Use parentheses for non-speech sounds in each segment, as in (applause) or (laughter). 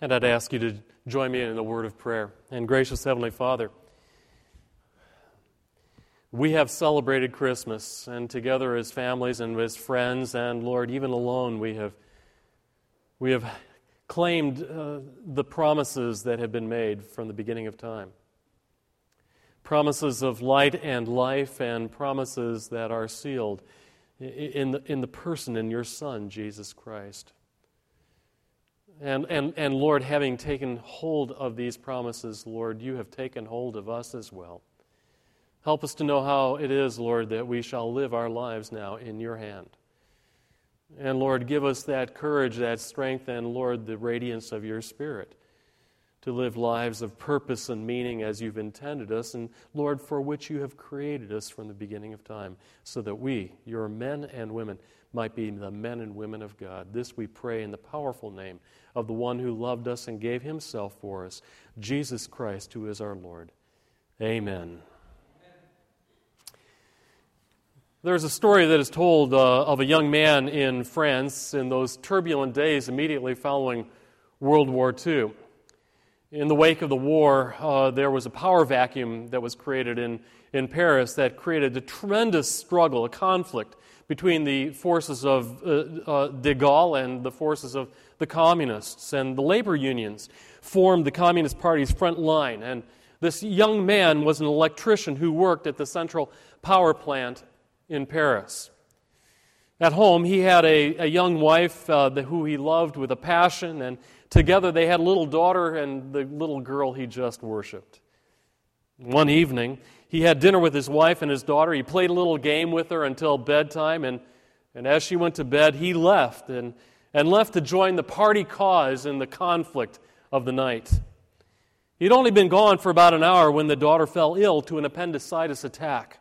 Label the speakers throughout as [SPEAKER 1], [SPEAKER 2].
[SPEAKER 1] And I'd ask you to join me in a word of prayer. And gracious Heavenly Father, we have celebrated Christmas, and together as families and as friends, and Lord, even alone, we have, we have claimed uh, the promises that have been made from the beginning of time promises of light and life, and promises that are sealed in the, in the person in your Son, Jesus Christ. And, and, and Lord, having taken hold of these promises, Lord, you have taken hold of us as well. Help us to know how it is, Lord, that we shall live our lives now in your hand. And Lord, give us that courage, that strength, and Lord, the radiance of your Spirit to live lives of purpose and meaning as you've intended us, and Lord, for which you have created us from the beginning of time, so that we, your men and women, might be the men and women of God. This we pray in the powerful name of the one who loved us and gave himself for us, Jesus Christ, who is our Lord. Amen. There's a story that is told uh, of a young man in France in those turbulent days immediately following World War II. In the wake of the war, uh, there was a power vacuum that was created in, in Paris that created a tremendous struggle, a conflict between the forces of uh, uh, de Gaulle and the forces of the communists. And the labor unions formed the Communist Party's front line. And this young man was an electrician who worked at the central power plant in Paris. At home, he had a, a young wife uh, who he loved with a passion, and together they had a little daughter and the little girl he just worshiped. One evening, he had dinner with his wife and his daughter. He played a little game with her until bedtime, and, and as she went to bed, he left and, and left to join the party cause in the conflict of the night. He'd only been gone for about an hour when the daughter fell ill to an appendicitis attack.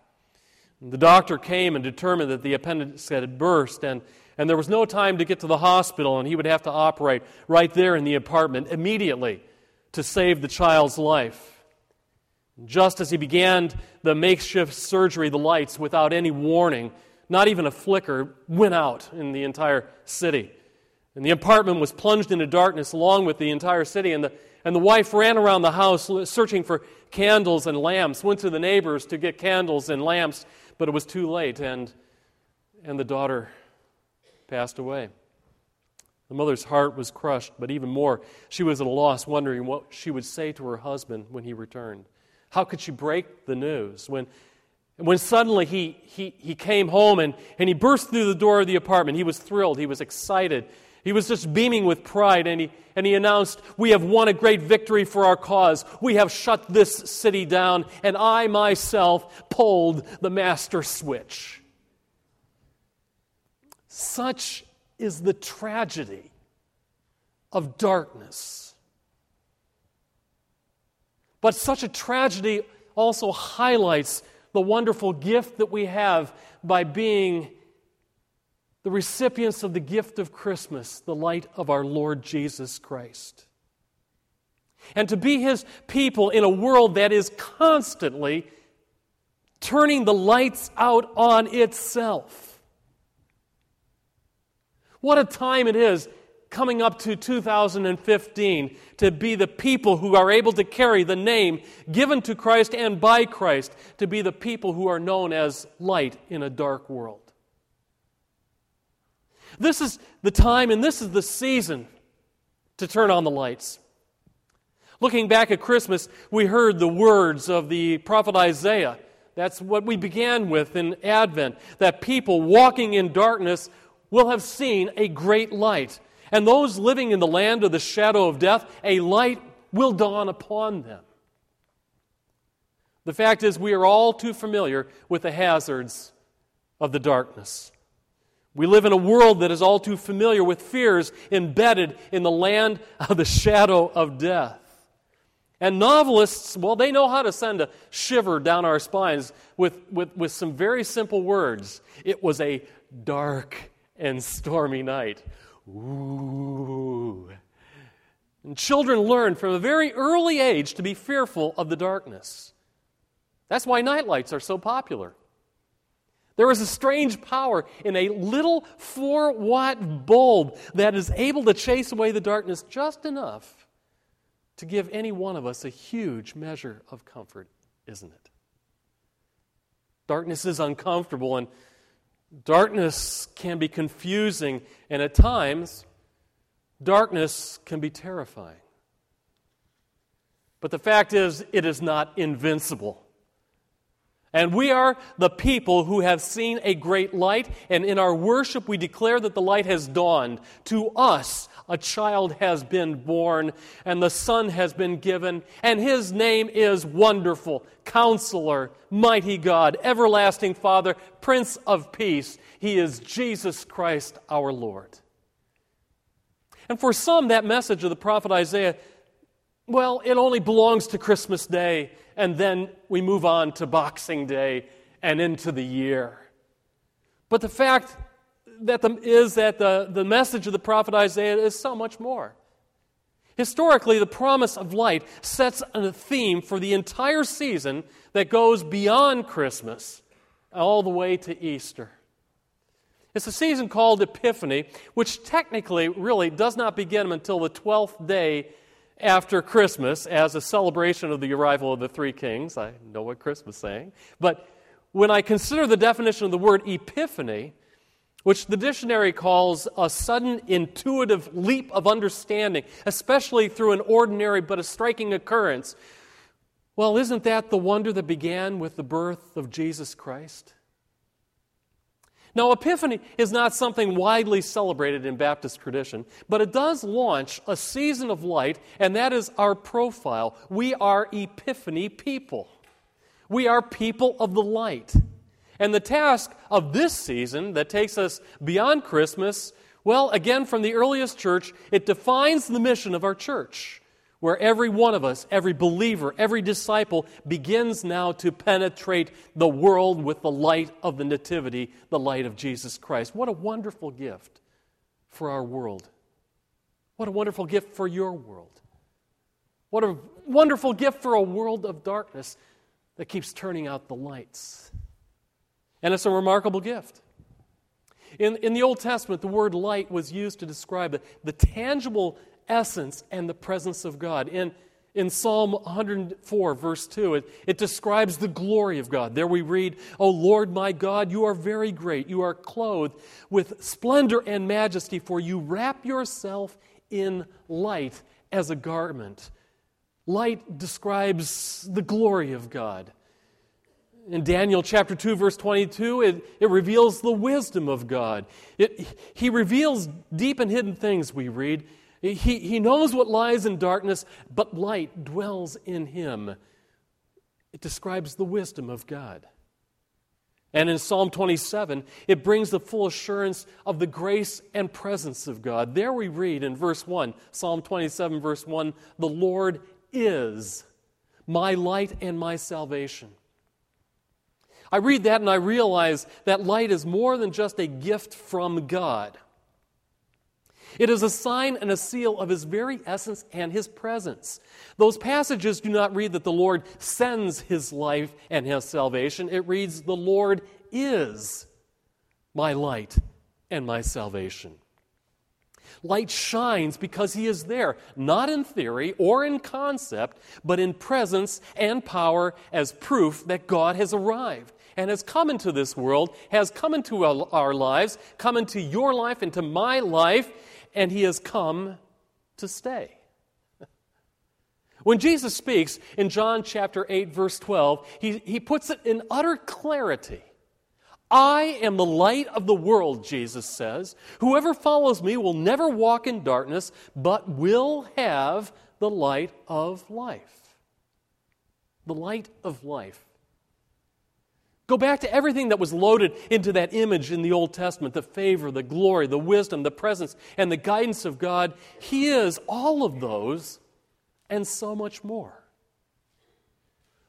[SPEAKER 1] The doctor came and determined that the appendix had burst, and, and there was no time to get to the hospital, and he would have to operate right there in the apartment immediately to save the child's life. Just as he began the makeshift surgery, the lights, without any warning, not even a flicker, went out in the entire city. And the apartment was plunged into darkness along with the entire city. And the, and the wife ran around the house searching for candles and lamps, went to the neighbors to get candles and lamps, but it was too late, and, and the daughter passed away. The mother's heart was crushed, but even more, she was at a loss, wondering what she would say to her husband when he returned. How could she break the news? When, when suddenly he, he, he came home and, and he burst through the door of the apartment, he was thrilled, he was excited. He was just beaming with pride, and he, and he announced, We have won a great victory for our cause. We have shut this city down, and I myself pulled the master switch. Such is the tragedy of darkness. But such a tragedy also highlights the wonderful gift that we have by being the recipients of the gift of Christmas, the light of our Lord Jesus Christ. And to be his people in a world that is constantly turning the lights out on itself. What a time it is coming up to 2015 to be the people who are able to carry the name given to Christ and by Christ, to be the people who are known as light in a dark world. This is the time and this is the season to turn on the lights. Looking back at Christmas, we heard the words of the prophet Isaiah. That's what we began with in Advent that people walking in darkness will have seen a great light. And those living in the land of the shadow of death, a light will dawn upon them. The fact is, we are all too familiar with the hazards of the darkness. We live in a world that is all too familiar with fears embedded in the land of the shadow of death. And novelists, well, they know how to send a shiver down our spines with, with, with some very simple words. It was a dark and stormy night. Ooh. And children learn from a very early age to be fearful of the darkness. That's why nightlights are so popular. There is a strange power in a little 4 watt bulb that is able to chase away the darkness just enough to give any one of us a huge measure of comfort, isn't it? Darkness is uncomfortable, and darkness can be confusing, and at times, darkness can be terrifying. But the fact is, it is not invincible. And we are the people who have seen a great light, and in our worship we declare that the light has dawned. To us, a child has been born, and the Son has been given, and his name is Wonderful, Counselor, Mighty God, Everlasting Father, Prince of Peace. He is Jesus Christ our Lord. And for some, that message of the prophet Isaiah, well, it only belongs to Christmas Day and then we move on to Boxing Day and into the year. But the fact that the, is that the, the message of the prophet Isaiah is so much more. Historically, the promise of light sets a theme for the entire season that goes beyond Christmas all the way to Easter. It's a season called Epiphany, which technically really does not begin until the 12th day after Christmas as a celebration of the arrival of the three kings. I know what Christmas is saying. But when I consider the definition of the word epiphany, which the dictionary calls a sudden intuitive leap of understanding, especially through an ordinary but a striking occurrence, well, isn't that the wonder that began with the birth of Jesus Christ? Now, Epiphany is not something widely celebrated in Baptist tradition, but it does launch a season of light, and that is our profile. We are Epiphany people. We are people of the light. And the task of this season that takes us beyond Christmas, well, again, from the earliest church, it defines the mission of our church where every one of us, every believer, every disciple begins now to penetrate the world with the light of the Nativity, the light of Jesus Christ. What a wonderful gift for our world. What a wonderful gift for your world. What a wonderful gift for a world of darkness that keeps turning out the lights. And it's a remarkable gift. In, in the Old Testament, the word light was used to describe the, the tangible essence and the presence of God. In, in Psalm 104, verse 2, it, it describes the glory of God. There we read, O Lord my God, you are very great. You are clothed with splendor and majesty, for you wrap yourself in light as a garment. Light describes the glory of God. In Daniel chapter 2, verse 22, it, it reveals the wisdom of God. It, he reveals deep and hidden things, we read. He, he knows what lies in darkness, but light dwells in him. It describes the wisdom of God. And in Psalm 27, it brings the full assurance of the grace and presence of God. There we read in verse 1, Psalm 27, verse 1, the Lord is my light and my salvation. I read that and I realize that light is more than just a gift from God. It is a sign and a seal of his very essence and his presence. Those passages do not read that the Lord sends his life and his salvation. It reads, The Lord is my light and my salvation. Light shines because he is there, not in theory or in concept, but in presence and power as proof that God has arrived and has come into this world, has come into our lives, come into your life, into my life, and he has come to stay. When Jesus speaks in John chapter 8, verse 12, he, he puts it in utter clarity. I am the light of the world, Jesus says. Whoever follows me will never walk in darkness, but will have the light of life. The light of life. Go back to everything that was loaded into that image in the Old Testament the favor, the glory, the wisdom, the presence, and the guidance of God. He is all of those and so much more.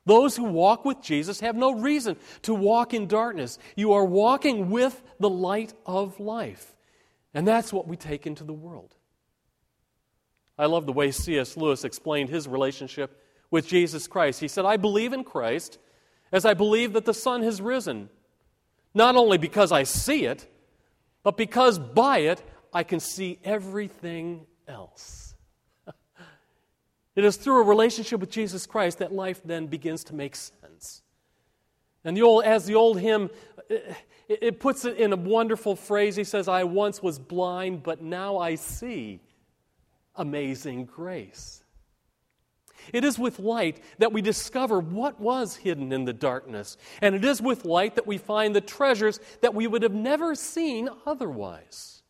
[SPEAKER 1] Those who walk with Jesus have no reason to walk in darkness. You are walking with the light of life. And that's what we take into the world. I love the way C.S. Lewis explained his relationship with Jesus Christ. He said, I believe in Christ as I believe that the sun has risen, not only because I see it, but because by it I can see everything else. (laughs) It is through a relationship with Jesus Christ that life then begins to make sense. And the old, as the old hymn, it, it puts it in a wonderful phrase. He says, I once was blind, but now I see. Amazing grace. It is with light that we discover what was hidden in the darkness. And it is with light that we find the treasures that we would have never seen otherwise.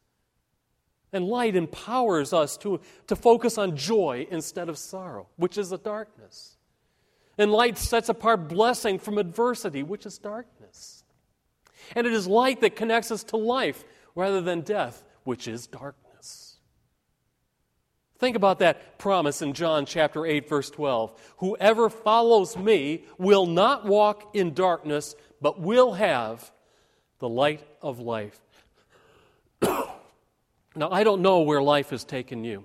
[SPEAKER 1] And light empowers us to, to focus on joy instead of sorrow, which is a darkness. And light sets apart blessing from adversity, which is darkness. And it is light that connects us to life rather than death, which is darkness. Think about that promise in John chapter 8, verse 12. Whoever follows me will not walk in darkness, but will have the light of life. (coughs) now, I don't know where life has taken you.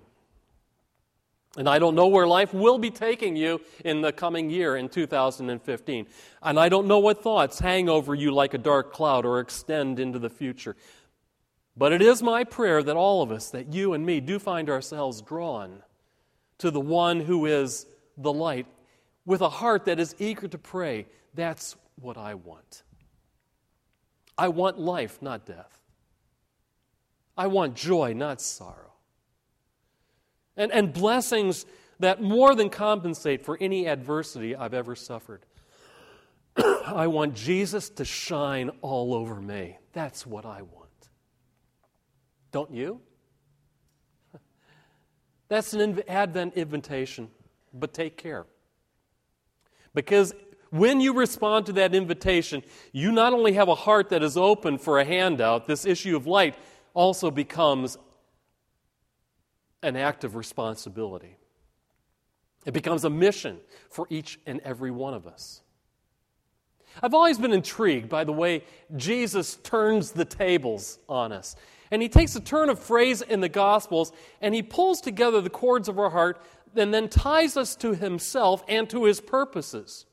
[SPEAKER 1] And I don't know where life will be taking you in the coming year in 2015. And I don't know what thoughts hang over you like a dark cloud or extend into the future. But it is my prayer that all of us, that you and me, do find ourselves drawn to the one who is the light with a heart that is eager to pray. That's what I want. I want life, not death. I want joy, not sorrow and, and blessings that more than compensate for any adversity I've ever suffered. (clears throat) I want Jesus to shine all over me. That's what I want. Don't you? (laughs) That's an Advent invitation, but take care. Because when you respond to that invitation, you not only have a heart that is open for a handout, this issue of light also becomes an act of responsibility. It becomes a mission for each and every one of us. I've always been intrigued by the way Jesus turns the tables on us. And he takes a turn of phrase in the Gospels and he pulls together the cords of our heart and then ties us to himself and to his purposes.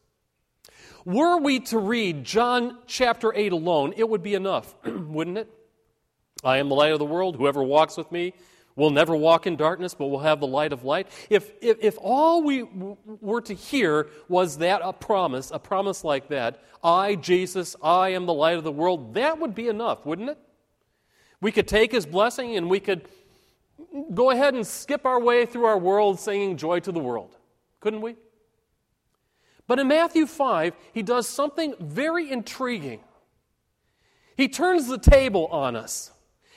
[SPEAKER 1] Were we to read John chapter 8 alone, it would be enough, (clears throat) wouldn't it? I am the light of the world. Whoever walks with me We'll never walk in darkness, but we'll have the light of light. If, if, if all we w- were to hear was that a promise, a promise like that, I, Jesus, I am the light of the world, that would be enough, wouldn't it? We could take his blessing and we could go ahead and skip our way through our world singing joy to the world, couldn't we? But in Matthew 5, he does something very intriguing. He turns the table on us.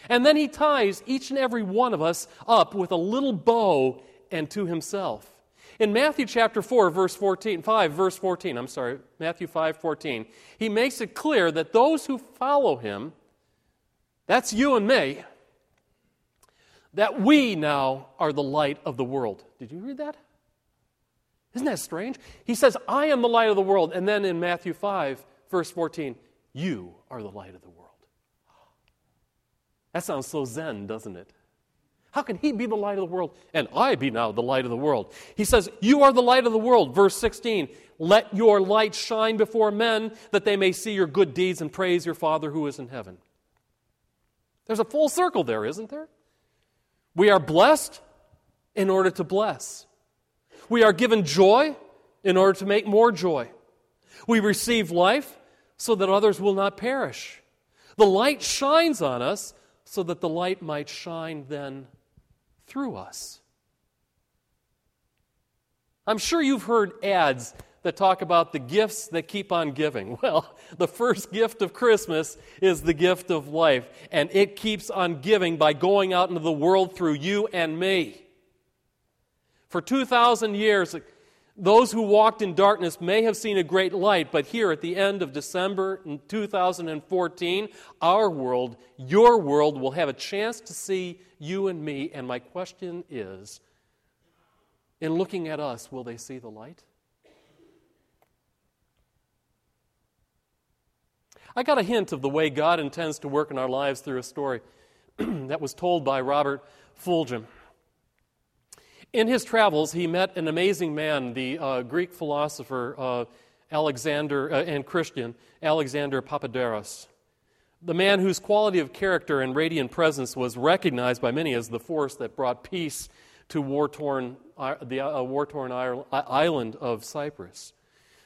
[SPEAKER 1] And then he ties each and every one of us up with a little bow and to himself. In Matthew chapter 4, verse 14, 5, verse 14, I'm sorry, Matthew 5, 14, he makes it clear that those who follow him, that's you and me, that we now are the light of the world. Did you read that? Isn't that strange? He says, I am the light of the world. And then in Matthew 5, verse 14, you are the light of the world. That sounds so zen, doesn't it? How can he be the light of the world and I be now the light of the world? He says, You are the light of the world. Verse 16, let your light shine before men that they may see your good deeds and praise your Father who is in heaven. There's a full circle there, isn't there? We are blessed in order to bless. We are given joy in order to make more joy. We receive life so that others will not perish. The light shines on us so that the light might shine then through us. I'm sure you've heard ads that talk about the gifts that keep on giving. (laughs) Well, the first gift of Christmas is the gift of life, and it keeps on giving by going out into the world through you and me. For 2,000 years, those who walked in darkness may have seen a great light, but here at the end of December 2014, our world, your world, will have a chance to see you and me. And my question is in looking at us, will they see the light? I got a hint of the way God intends to work in our lives through a story (clears throat) that was told by Robert Fulghum. In his travels, he met an amazing man, the uh, Greek philosopher uh, Alexander uh, and Christian Alexander Papadakis, the man whose quality of character and radiant presence was recognized by many as the force that brought peace to war-torn, the uh, war-torn island of Cyprus.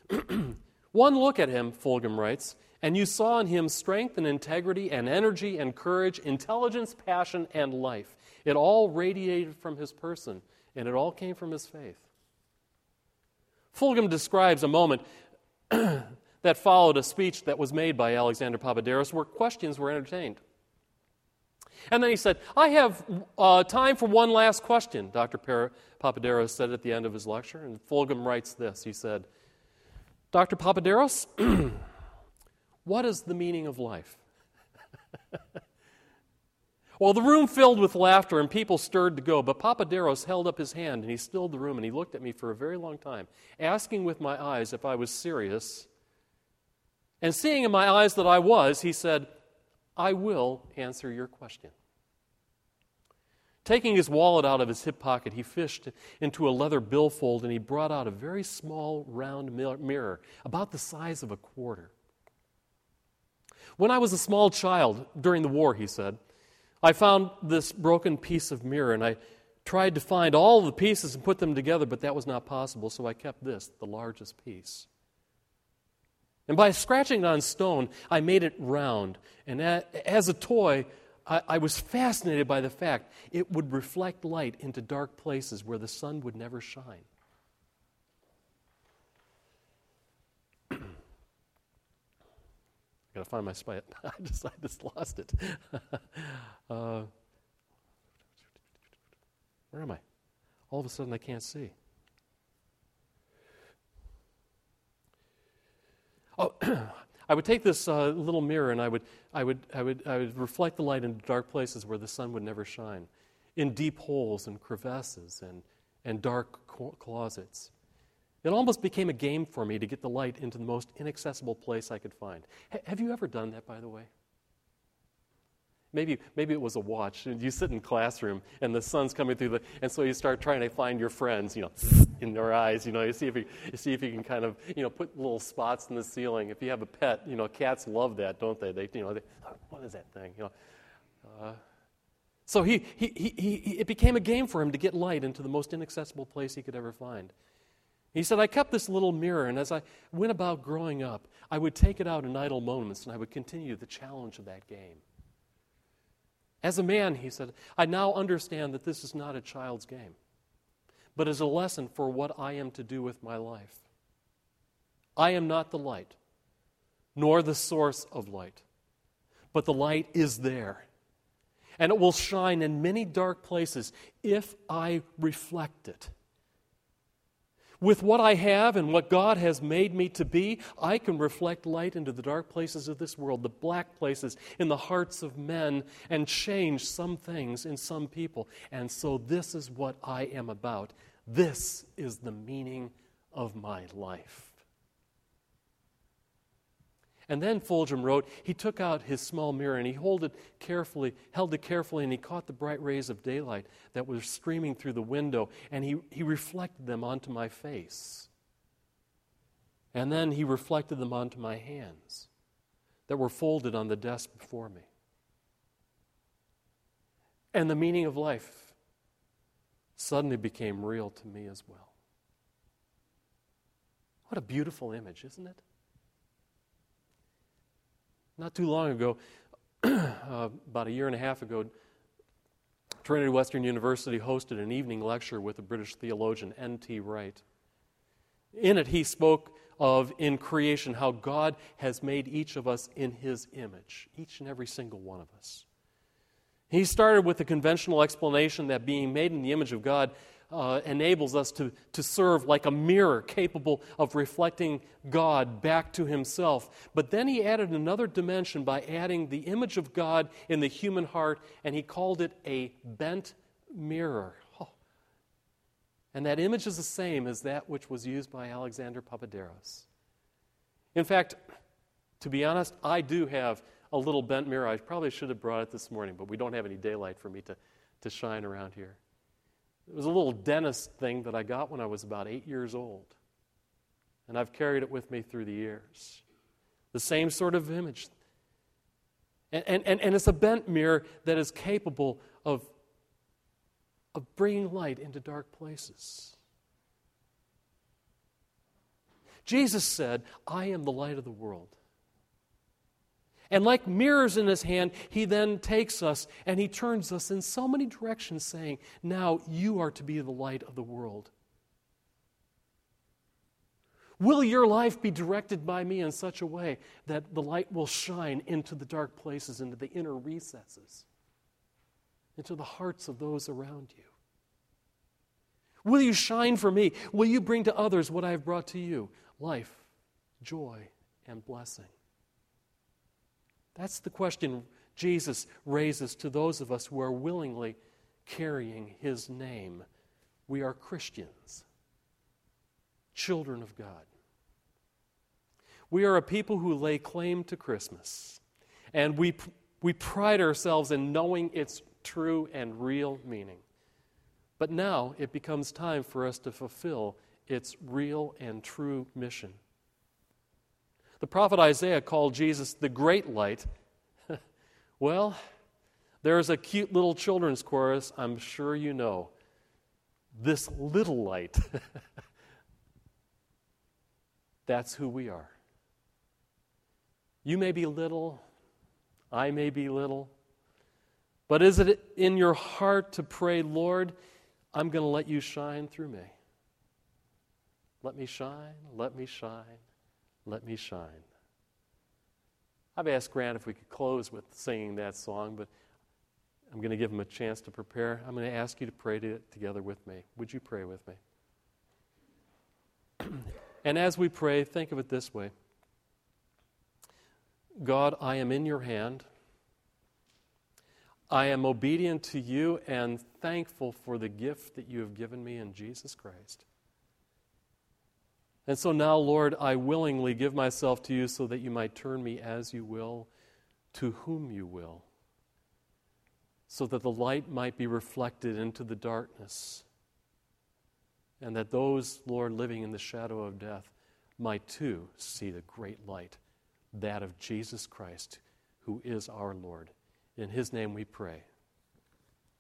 [SPEAKER 1] (clears throat) One look at him, Fulghum writes, and you saw in him strength and integrity and energy and courage, intelligence, passion, and life. It all radiated from his person, and it all came from his faith. Fulghum describes a moment (clears throat) that followed a speech that was made by Alexander Papaderos where questions were entertained. And then he said, I have uh, time for one last question, Dr. Papaderos said at the end of his lecture. And Fulghum writes this He said, Dr. Papaderos, (clears throat) what is the meaning of life? (laughs) well, the room filled with laughter and people stirred to go, but Papaderos held up his hand and he stilled the room and he looked at me for a very long time, asking with my eyes if I was serious. And seeing in my eyes that I was, he said, I will answer your question. Taking his wallet out of his hip pocket, he fished into a leather billfold and he brought out a very small round mirror, about the size of a quarter. When I was a small child during the war, he said, I found this broken piece of mirror and I tried to find all the pieces and put them together, but that was not possible, so I kept this, the largest piece. And by scratching it on stone, I made it round. And as a toy, I, was fascinated by the fact it would reflect light into dark places where the sun would never shine. Gotta find my spot. (laughs) I just, I just lost it. (laughs) uh, where am I? All of a sudden, I can't see. Oh, (clears throat) I would take this uh, little mirror and I would, I, would, I, would, I would reflect the light into dark places where the sun would never shine, in deep holes and crevasses and, and dark closets. It almost became a game for me to get the light into the most inaccessible place I could find. H- have you ever done that, by the way? Maybe, maybe it was a watch. You sit in classroom and the sun's coming through the, and so you start trying to find your friends, you know, (laughs) in their eyes. You know, you see if you, you see if you can kind of, you know, put little spots in the ceiling. If you have a pet, you know, cats love that, don't they? They, you know, they, (laughs) what is that thing? You know. Uh, so he, he, he, he, it became a game for him to get light into the most inaccessible place he could ever find. He said, I kept this little mirror, and as I went about growing up, I would take it out in idle moments, and I would continue the challenge of that game. As a man, he said, I now understand that this is not a child's game, but is a lesson for what I am to do with my life. I am not the light, nor the source of light, but the light is there. And it will shine in many dark places if I reflect it. With what I have and what God has made me to be, I can reflect light into the dark places of this world, the black places in the hearts of men, and change some things in some people. And so, this is what I am about. This is the meaning of my life. And then Fulghum wrote, he took out his small mirror and he held it carefully, held it carefully, and he caught the bright rays of daylight that were streaming through the window, and he, he reflected them onto my face. And then he reflected them onto my hands that were folded on the desk before me. And the meaning of life suddenly became real to me as well. What a beautiful image, isn't it? Not too long ago, (clears throat) uh, about a year and a half ago, Trinity Western University hosted an evening lecture with the British theologian N.T. Wright. In it, he spoke of in creation how God has made each of us in his image, each and every single one of us. He started with the conventional explanation that being made in the image of God uh, enables us to, to serve like a mirror capable of reflecting God back to Himself. But then He added another dimension by adding the image of God in the human heart, and He called it a bent mirror. Oh. And that image is the same as that which was used by Alexander Papaderos. In fact, to be honest, I do have a little bent mirror. I probably should have brought it this morning, but we don't have any daylight for me to, to shine around here. It was a little dentist thing that I got when I was about eight years old. And I've carried it with me through the years. The same sort of image. And, and, and it's a bent mirror that is capable of, of bringing light into dark places. Jesus said, I am the light of the world. And like mirrors in his hand, he then takes us and he turns us in so many directions, saying, Now you are to be the light of the world. Will your life be directed by me in such a way that the light will shine into the dark places, into the inner recesses, into the hearts of those around you? Will you shine for me? Will you bring to others what I have brought to you life, joy, and blessing? That's the question Jesus raises to those of us who are willingly carrying his name. We are Christians, children of God. We are a people who lay claim to Christmas, and we, we pride ourselves in knowing its true and real meaning. But now it becomes time for us to fulfill its real and true mission. The prophet Isaiah called Jesus the great light. (laughs) well, there's a cute little children's chorus I'm sure you know. This little light. (laughs) That's who we are. You may be little, I may be little, but is it in your heart to pray, Lord, I'm going to let you shine through me? Let me shine, let me shine, let me shine. I've asked Grant if we could close with singing that song, but I'm going to give him a chance to prepare. I'm going to ask you to pray to together with me. Would you pray with me? (clears throat) and as we pray, think of it this way God, I am in your hand. I am obedient to you and thankful for the gift that you have given me in Jesus Christ. And so now, Lord, I willingly give myself to you so that you might turn me as you will, to whom you will, so that the light might be reflected into the darkness, and that those, Lord, living in the shadow of death might too see the great light that of Jesus Christ, who is our Lord. In his name we pray.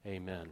[SPEAKER 1] Amen.